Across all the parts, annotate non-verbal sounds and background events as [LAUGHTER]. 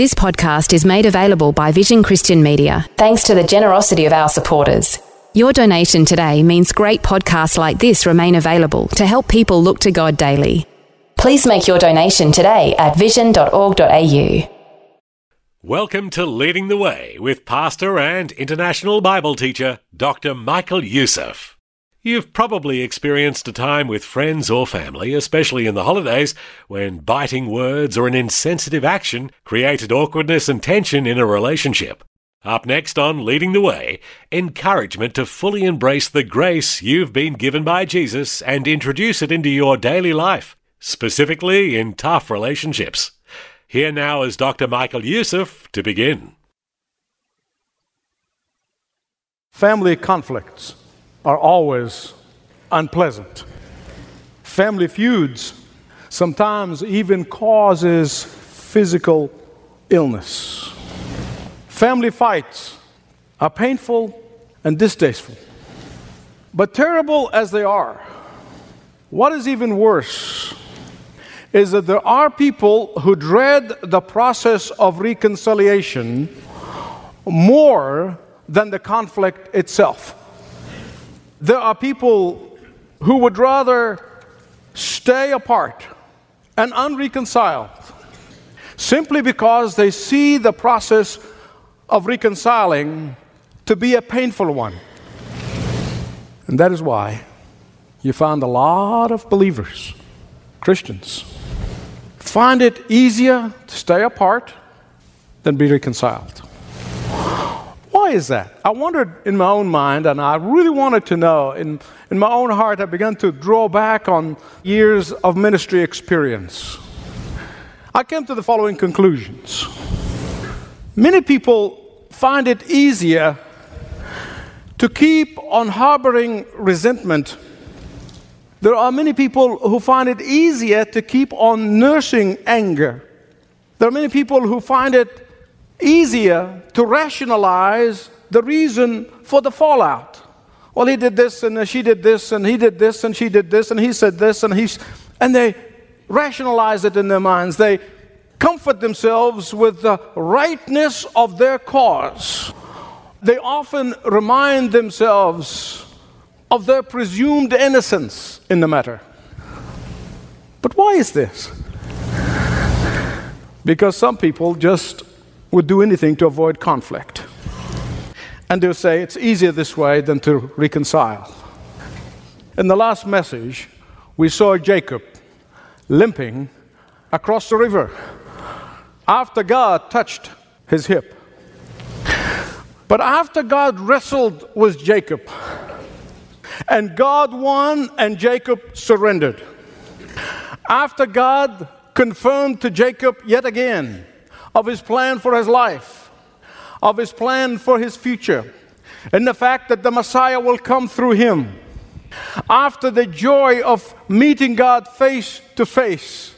This podcast is made available by Vision Christian Media, thanks to the generosity of our supporters. Your donation today means great podcasts like this remain available to help people look to God daily. Please make your donation today at vision.org.au. Welcome to Leading the Way with pastor and international Bible teacher Dr. Michael Youssef. You've probably experienced a time with friends or family, especially in the holidays, when biting words or an insensitive action created awkwardness and tension in a relationship. Up next on Leading the Way, encouragement to fully embrace the grace you've been given by Jesus and introduce it into your daily life, specifically in tough relationships. Here now is Dr. Michael Youssef to begin. Family conflicts are always unpleasant. Family feuds sometimes even causes physical illness. Family fights are painful and distasteful. But terrible as they are, what is even worse is that there are people who dread the process of reconciliation more than the conflict itself. There are people who would rather stay apart and unreconciled simply because they see the process of reconciling to be a painful one. And that is why you find a lot of believers, Christians, find it easier to stay apart than be reconciled. Why is that? I wondered in my own mind, and I really wanted to know. In, in my own heart, I began to draw back on years of ministry experience. I came to the following conclusions. Many people find it easier to keep on harboring resentment. There are many people who find it easier to keep on nursing anger. There are many people who find it easier to rationalize the reason for the fallout. Well, he did this, and she did this, and he did this, and she did this, and he said this, and he's. And they rationalize it in their minds. They comfort themselves with the rightness of their cause. They often remind themselves of their presumed innocence in the matter. But why is this? Because some people just would do anything to avoid conflict. And they'll say it's easier this way than to reconcile. In the last message, we saw Jacob limping across the river after God touched his hip. But after God wrestled with Jacob, and God won and Jacob surrendered, after God confirmed to Jacob yet again of his plan for his life, of his plan for his future, and the fact that the Messiah will come through him. After the joy of meeting God face to face,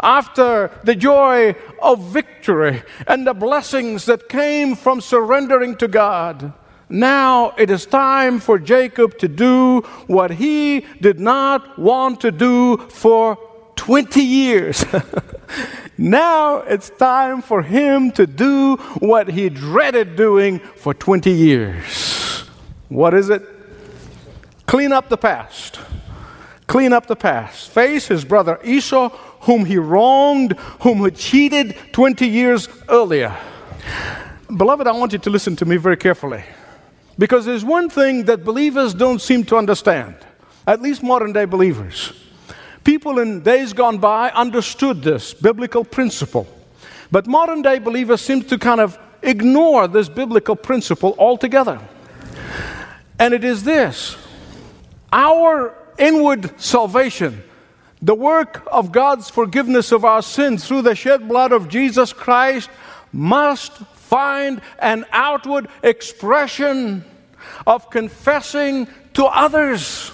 after the joy of victory and the blessings that came from surrendering to God, now it is time for Jacob to do what he did not want to do for 20 years. [LAUGHS] now it's time for him to do what he dreaded doing for 20 years. What is it? Clean up the past. Clean up the past. Face his brother Esau, whom he wronged, whom he cheated 20 years earlier. Beloved, I want you to listen to me very carefully. Because there's one thing that believers don't seem to understand, at least modern day believers. People in days gone by understood this biblical principle. But modern day believers seem to kind of ignore this biblical principle altogether. And it is this our inward salvation, the work of God's forgiveness of our sins through the shed blood of Jesus Christ, must find an outward expression of confessing to others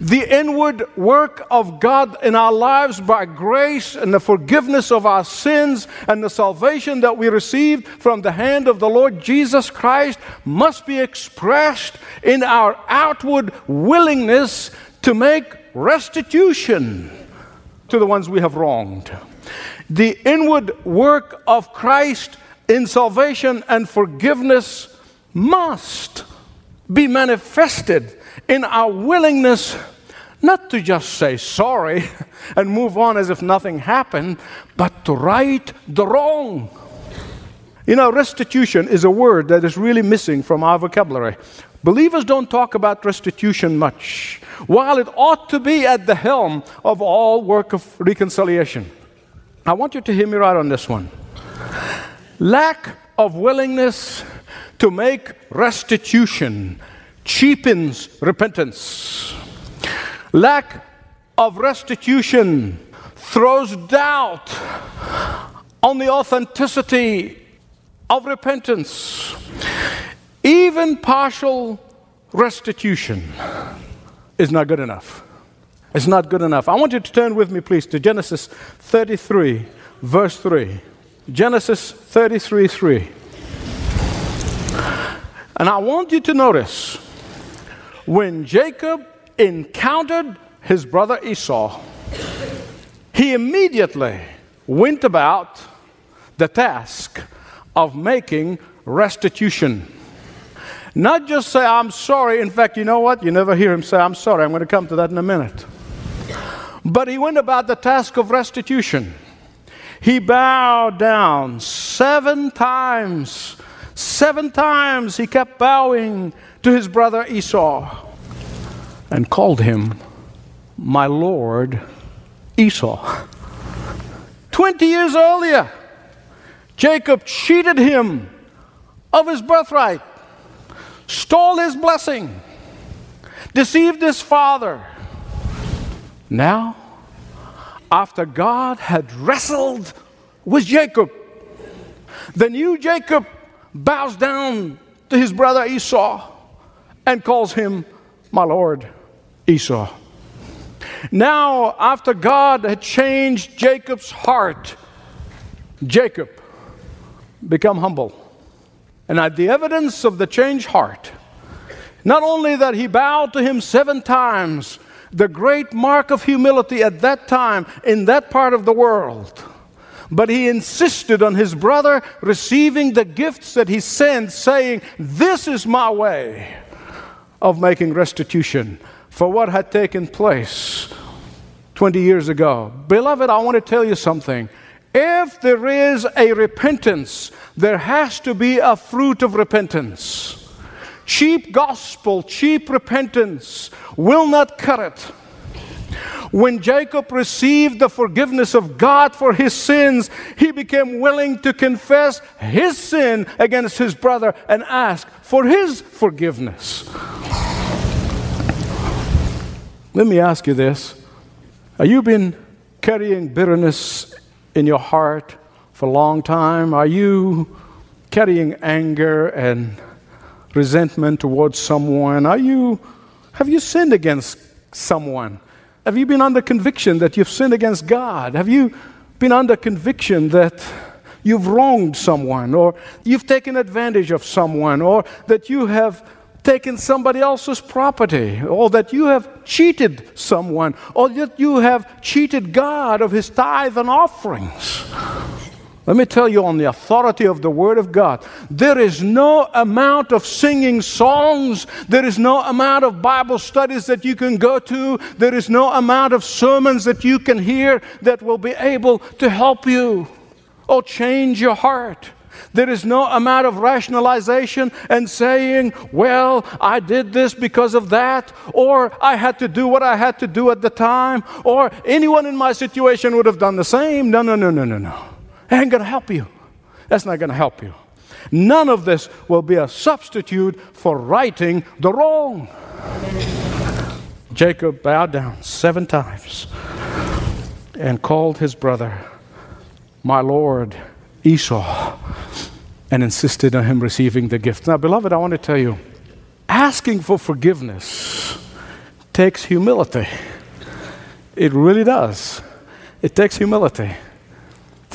the inward work of God in our lives by grace and the forgiveness of our sins and the salvation that we received from the hand of the Lord Jesus Christ must be expressed in our outward willingness to make restitution to the ones we have wronged. The inward work of Christ in salvation and forgiveness must be manifested in our willingness not to just say sorry [LAUGHS] and move on as if nothing happened, but to right the wrong. You know, restitution is a word that is really missing from our vocabulary. Believers don't talk about restitution much, while it ought to be at the helm of all work of reconciliation. I want you to hear me right on this one. Lack of willingness to make restitution cheapens repentance. Lack of restitution throws doubt on the authenticity of repentance. Even partial restitution is not good enough. It's not good enough. I want you to turn with me, please, to Genesis 33, verse 3. Genesis 33 3. And I want you to notice when Jacob encountered his brother Esau, he immediately went about the task of making restitution. Not just say, I'm sorry. In fact, you know what? You never hear him say, I'm sorry. I'm going to come to that in a minute. But he went about the task of restitution. He bowed down seven times. Seven times he kept bowing to his brother Esau and called him my Lord Esau. Twenty years earlier, Jacob cheated him of his birthright, stole his blessing, deceived his father. Now, after God had wrestled with Jacob, the new Jacob bows down to his brother Esau and calls him my Lord Esau. Now, after God had changed Jacob's heart, Jacob become humble. And at the evidence of the changed heart, not only that he bowed to him seven times, the great mark of humility at that time in that part of the world, but he insisted on his brother receiving the gifts that he sent, saying, This is my way of making restitution for what had taken place 20 years ago. Beloved, I want to tell you something. If there is a repentance, there has to be a fruit of repentance. Cheap gospel, cheap repentance will not cut it. When Jacob received the forgiveness of God for his sins, he became willing to confess his sin against his brother and ask for his forgiveness. Let me ask you this. Have you been carrying bitterness in your heart for a long time? Are you carrying anger and resentment towards someone? Are you have you sinned against someone? Have you been under conviction that you've sinned against God? Have you been under conviction that you've wronged someone or you've taken advantage of someone or that you have taken somebody else's property or that you have cheated someone or that you have cheated God of his tithe and offerings? Let me tell you on the authority of the Word of God, there is no amount of singing songs, there is no amount of Bible studies that you can go to, there is no amount of sermons that you can hear that will be able to help you or change your heart. There is no amount of rationalization and saying, well, I did this because of that, or I had to do what I had to do at the time, or anyone in my situation would have done the same. No, no, no, no, no, no. Ain't going to help you. That's not going to help you. None of this will be a substitute for righting the wrong. Jacob bowed down seven times and called his brother, my Lord Esau, and insisted on him receiving the gift. Now, beloved, I want to tell you asking for forgiveness takes humility. It really does. It takes humility.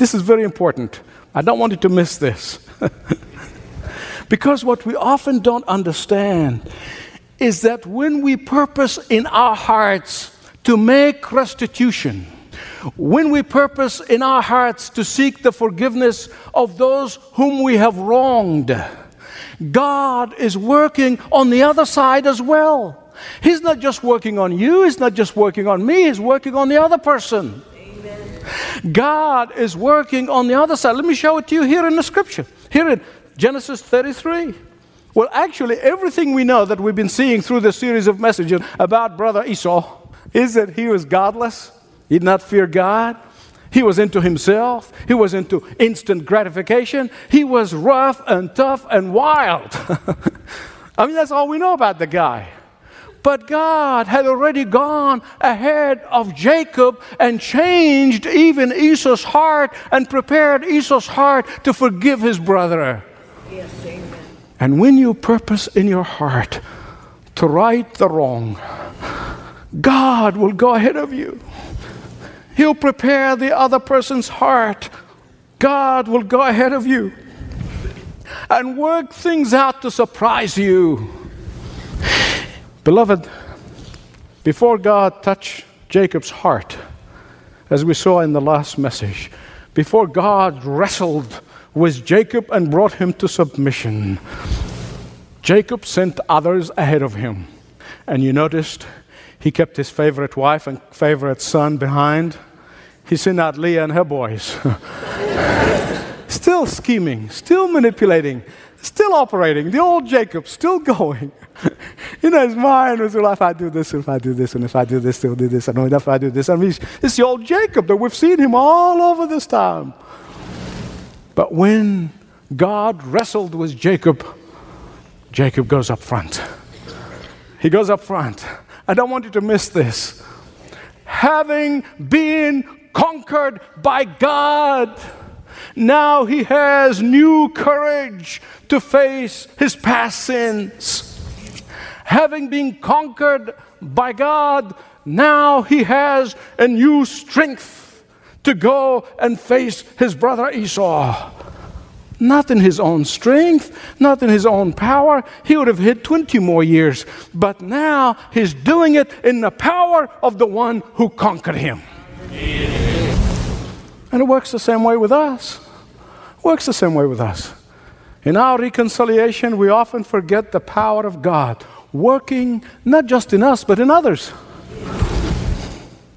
This is very important. I don't want you to miss this. [LAUGHS] because what we often don't understand is that when we purpose in our hearts to make restitution, when we purpose in our hearts to seek the forgiveness of those whom we have wronged, God is working on the other side as well. He's not just working on you, He's not just working on me, He's working on the other person. God is working on the other side. Let me show it to you here in the scripture. Here in Genesis 33. Well, actually, everything we know that we've been seeing through the series of messages about brother Esau is that he was godless, he did not fear God. He was into himself. He was into instant gratification. He was rough and tough and wild. [LAUGHS] I mean, that's all we know about the guy. But God had already gone ahead of Jacob and changed even Esau's heart and prepared Esau's heart to forgive his brother. Yes, and when you purpose in your heart to right the wrong, God will go ahead of you. He'll prepare the other person's heart. God will go ahead of you and work things out to surprise you. Beloved, before God touched Jacob's heart, as we saw in the last message, before God wrestled with Jacob and brought him to submission, Jacob sent others ahead of him. And you noticed he kept his favorite wife and favorite son behind he sent out Leah and her boys. [LAUGHS] still scheming, still manipulating, still operating. The old Jacob still going. [LAUGHS] you know, his mind was, well, if I do this, if I do this, and if I do this, he'll do this, and if I do this. I mean, it's the old Jacob that we've seen him all over this time. But when God wrestled with Jacob, Jacob goes up front. He goes up front. I don't want you to miss this. Having been conquered by God. Now he has new courage to face his past sins. Having been conquered by God, now he has a new strength to go and face his brother Esau. Not in his own strength, not in his own power. He would have hit 20 more years. But now he's doing it in the power of the one who conquered him. And it works the same way with us. Works the same way with us. In our reconciliation, we often forget the power of God working not just in us, but in others.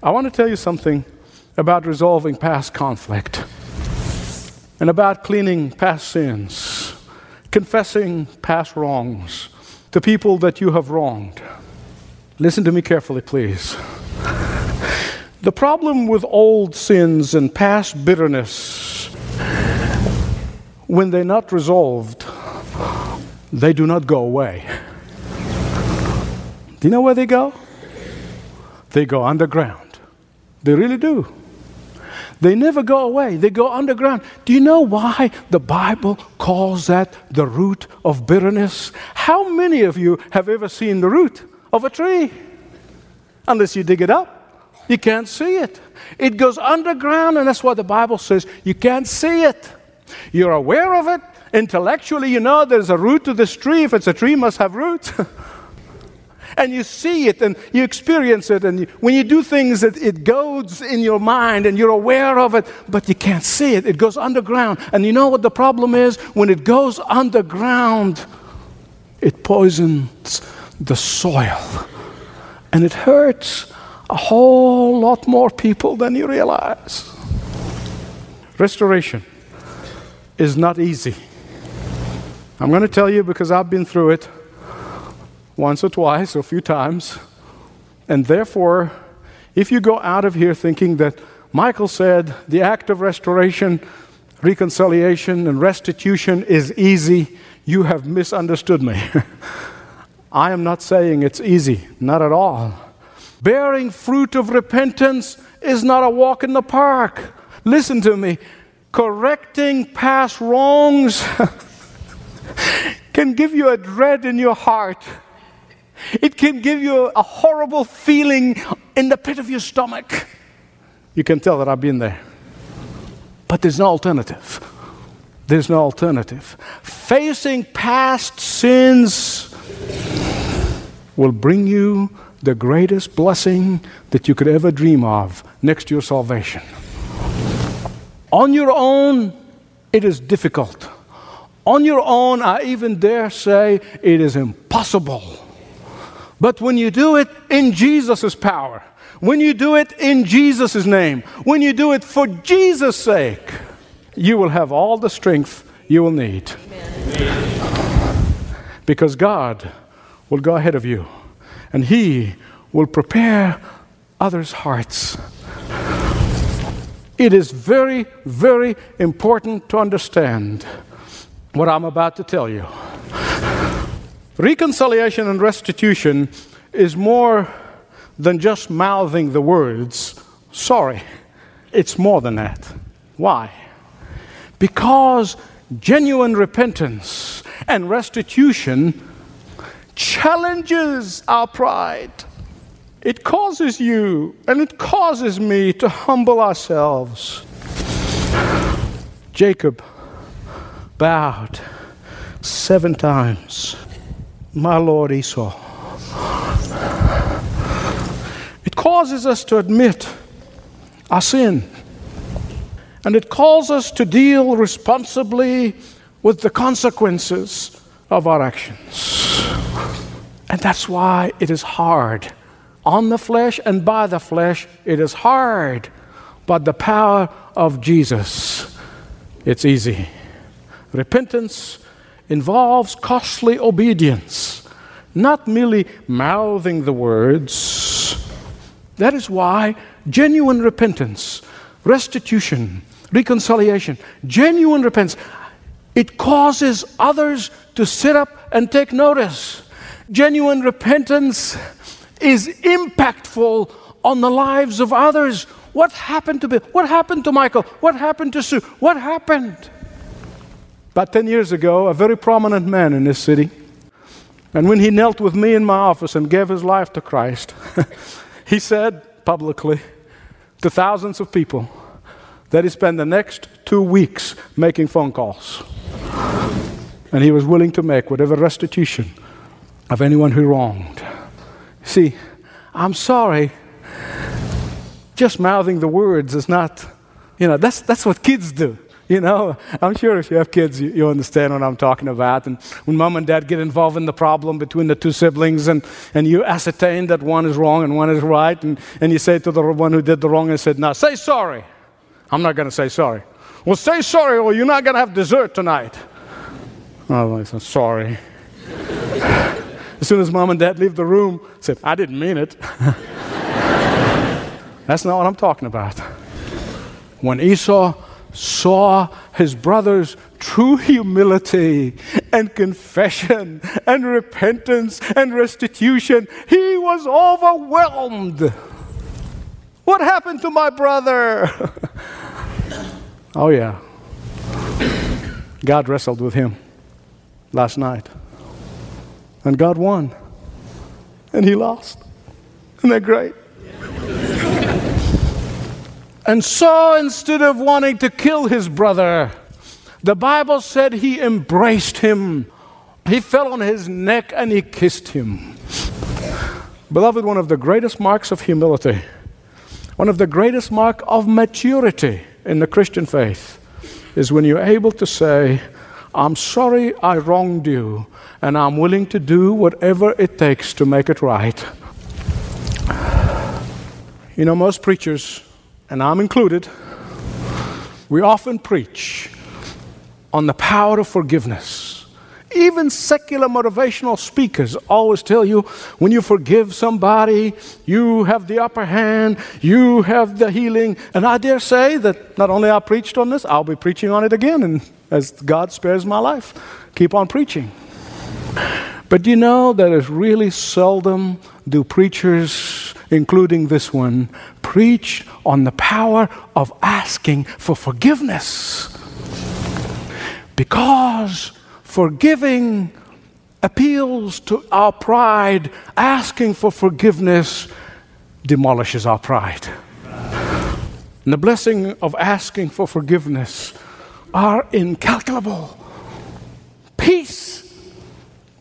I want to tell you something about resolving past conflict and about cleaning past sins, confessing past wrongs to people that you have wronged. Listen to me carefully, please. The problem with old sins and past bitterness, when they're not resolved, they do not go away. Do you know where they go? They go underground. They really do. They never go away, they go underground. Do you know why the Bible calls that the root of bitterness? How many of you have ever seen the root of a tree? Unless you dig it up. You can't see it. It goes underground, and that's what the Bible says. You can't see it. You're aware of it. Intellectually, you know there's a root to this tree. If it's a tree, it must have roots. [LAUGHS] and you see it and you experience it. And you, when you do things, it, it goes in your mind and you're aware of it, but you can't see it. It goes underground. And you know what the problem is? When it goes underground, it poisons the soil and it hurts a whole lot more people than you realize. Restoration is not easy. I'm going to tell you because I've been through it once or twice or a few times. And therefore, if you go out of here thinking that Michael said the act of restoration, reconciliation, and restitution is easy, you have misunderstood me. [LAUGHS] I am not saying it's easy, not at all. Bearing fruit of repentance is not a walk in the park. Listen to me. Correcting past wrongs [LAUGHS] can give you a dread in your heart. It can give you a horrible feeling in the pit of your stomach. You can tell that I've been there. But there's no alternative. There's no alternative. Facing past sins will bring you the greatest blessing that you could ever dream of next to your salvation. On your own, it is difficult. On your own, I even dare say it is impossible. But when you do it in Jesus' power, when you do it in Jesus' name, when you do it for Jesus' sake, you will have all the strength you will need. Amen. Because God will go ahead of you and He will prepare others' hearts. It is very, very important to understand what I'm about to tell you. Reconciliation and restitution is more than just mouthing the words, sorry. It's more than that. Why? Because genuine repentance and restitution challenges our pride. It causes you and it causes me to humble ourselves. Jacob bowed seven times. My Lord Esau. It causes us to admit our sin. And it calls us to deal responsibly with the consequences of our actions. And that's why it is hard. On the flesh and by the flesh, it is hard. But the power of Jesus, it's easy. Repentance involves costly obedience, not merely mouthing the words. That is why genuine repentance, restitution, reconciliation, genuine repentance, it causes others to sit up and take notice. Genuine repentance is impactful on the lives of others. What happened to Bill? What happened to Michael? What happened to Sue? What happened? About 10 years ago, a very prominent man in this city, and when he knelt with me in my office and gave his life to Christ, [LAUGHS] he said publicly to thousands of people that he spent the next two weeks making phone calls. And he was willing to make whatever restitution of anyone who wronged. See, I'm sorry. Just mouthing the words is not, you know, that's, that's what kids do. You know, I'm sure if you have kids, you, you, understand what I'm talking about. And when mom and dad get involved in the problem between the two siblings, and, and you ascertain that one is wrong and one is right, and, and you say to the one who did the wrong, and said, Now say sorry. I'm not going to say sorry. Well, say sorry, or you're not going to have dessert tonight. Oh, I said, Sorry. As soon as mom and dad leave the room, I said, I didn't mean it. [LAUGHS] That's not what I'm talking about. When Esau saw his brother's true humility and confession and repentance and restitution, he was overwhelmed. What happened to my brother? [LAUGHS] oh, yeah. God wrestled with him last night. And God won. And he lost. Isn't that great? And so instead of wanting to kill his brother, the Bible said he embraced him. He fell on his neck and he kissed him. Beloved, one of the greatest marks of humility, one of the greatest mark of maturity in the Christian faith is when you're able to say, I'm sorry I wronged you, and I'm willing to do whatever it takes to make it right. You know, most preachers and I'm included, we often preach on the power of forgiveness. Even secular motivational speakers always tell you when you forgive somebody, you have the upper hand, you have the healing. And I dare say that not only I preached on this, I'll be preaching on it again. And as God spares my life, keep on preaching. But you know that it's really seldom do preachers, including this one, preach on the power of asking for forgiveness. Because forgiving appeals to our pride, asking for forgiveness demolishes our pride. And the blessing of asking for forgiveness are incalculable. Peace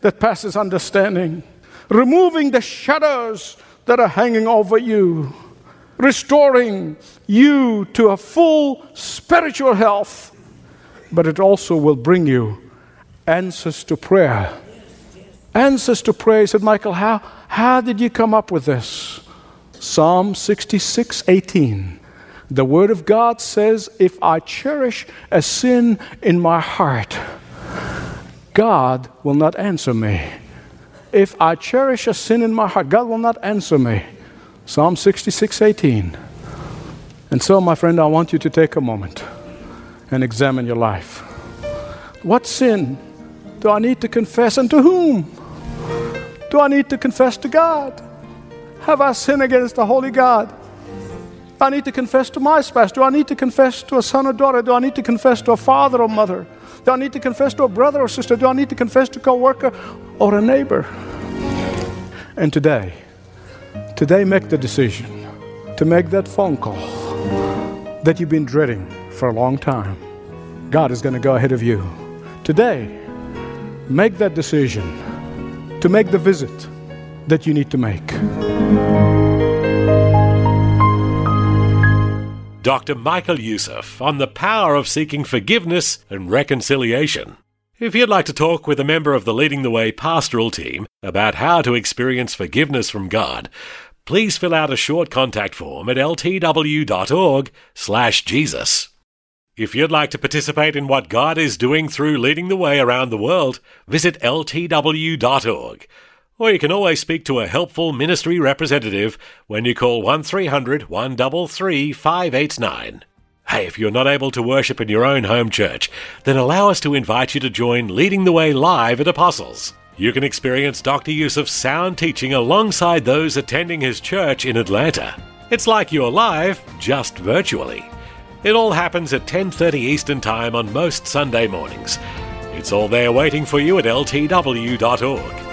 that passes understanding, removing the shadows that are hanging over you, restoring you to a full spiritual health. But it also will bring you answers to prayer. Answers to prayer. said, Michael, how, how did you come up with this? Psalm 66 18. The Word of God says, If I cherish a sin in my heart, God will not answer me. If I cherish a sin in my heart, God will not answer me. Psalm 66 18. And so, my friend, I want you to take a moment and examine your life. What sin do I need to confess and to whom? Do I need to confess to God? Have I sinned against the Holy God? I need to confess to my spouse? Do I need to confess to a son or daughter? Do I need to confess to a father or mother? Do I need to confess to a brother or sister? Do I need to confess to a co-worker or a neighbor? And today, today make the decision to make that phone call that you've been dreading for a long time. God is going to go ahead of you. Today, make that decision to make the visit that you need to make. Dr. Michael Youssef on the power of seeking forgiveness and reconciliation. If you'd like to talk with a member of the Leading the Way pastoral team about how to experience forgiveness from God, please fill out a short contact form at ltw.org/jesus. If you'd like to participate in what God is doing through leading the way around the world, visit ltw.org or you can always speak to a helpful ministry representative when you call 1300 133 589. Hey, if you're not able to worship in your own home church, then allow us to invite you to join Leading the Way live at Apostles. You can experience Dr. Youssef's sound teaching alongside those attending his church in Atlanta. It's like you're live, just virtually. It all happens at 10:30 Eastern Time on most Sunday mornings. It's all there waiting for you at ltw.org.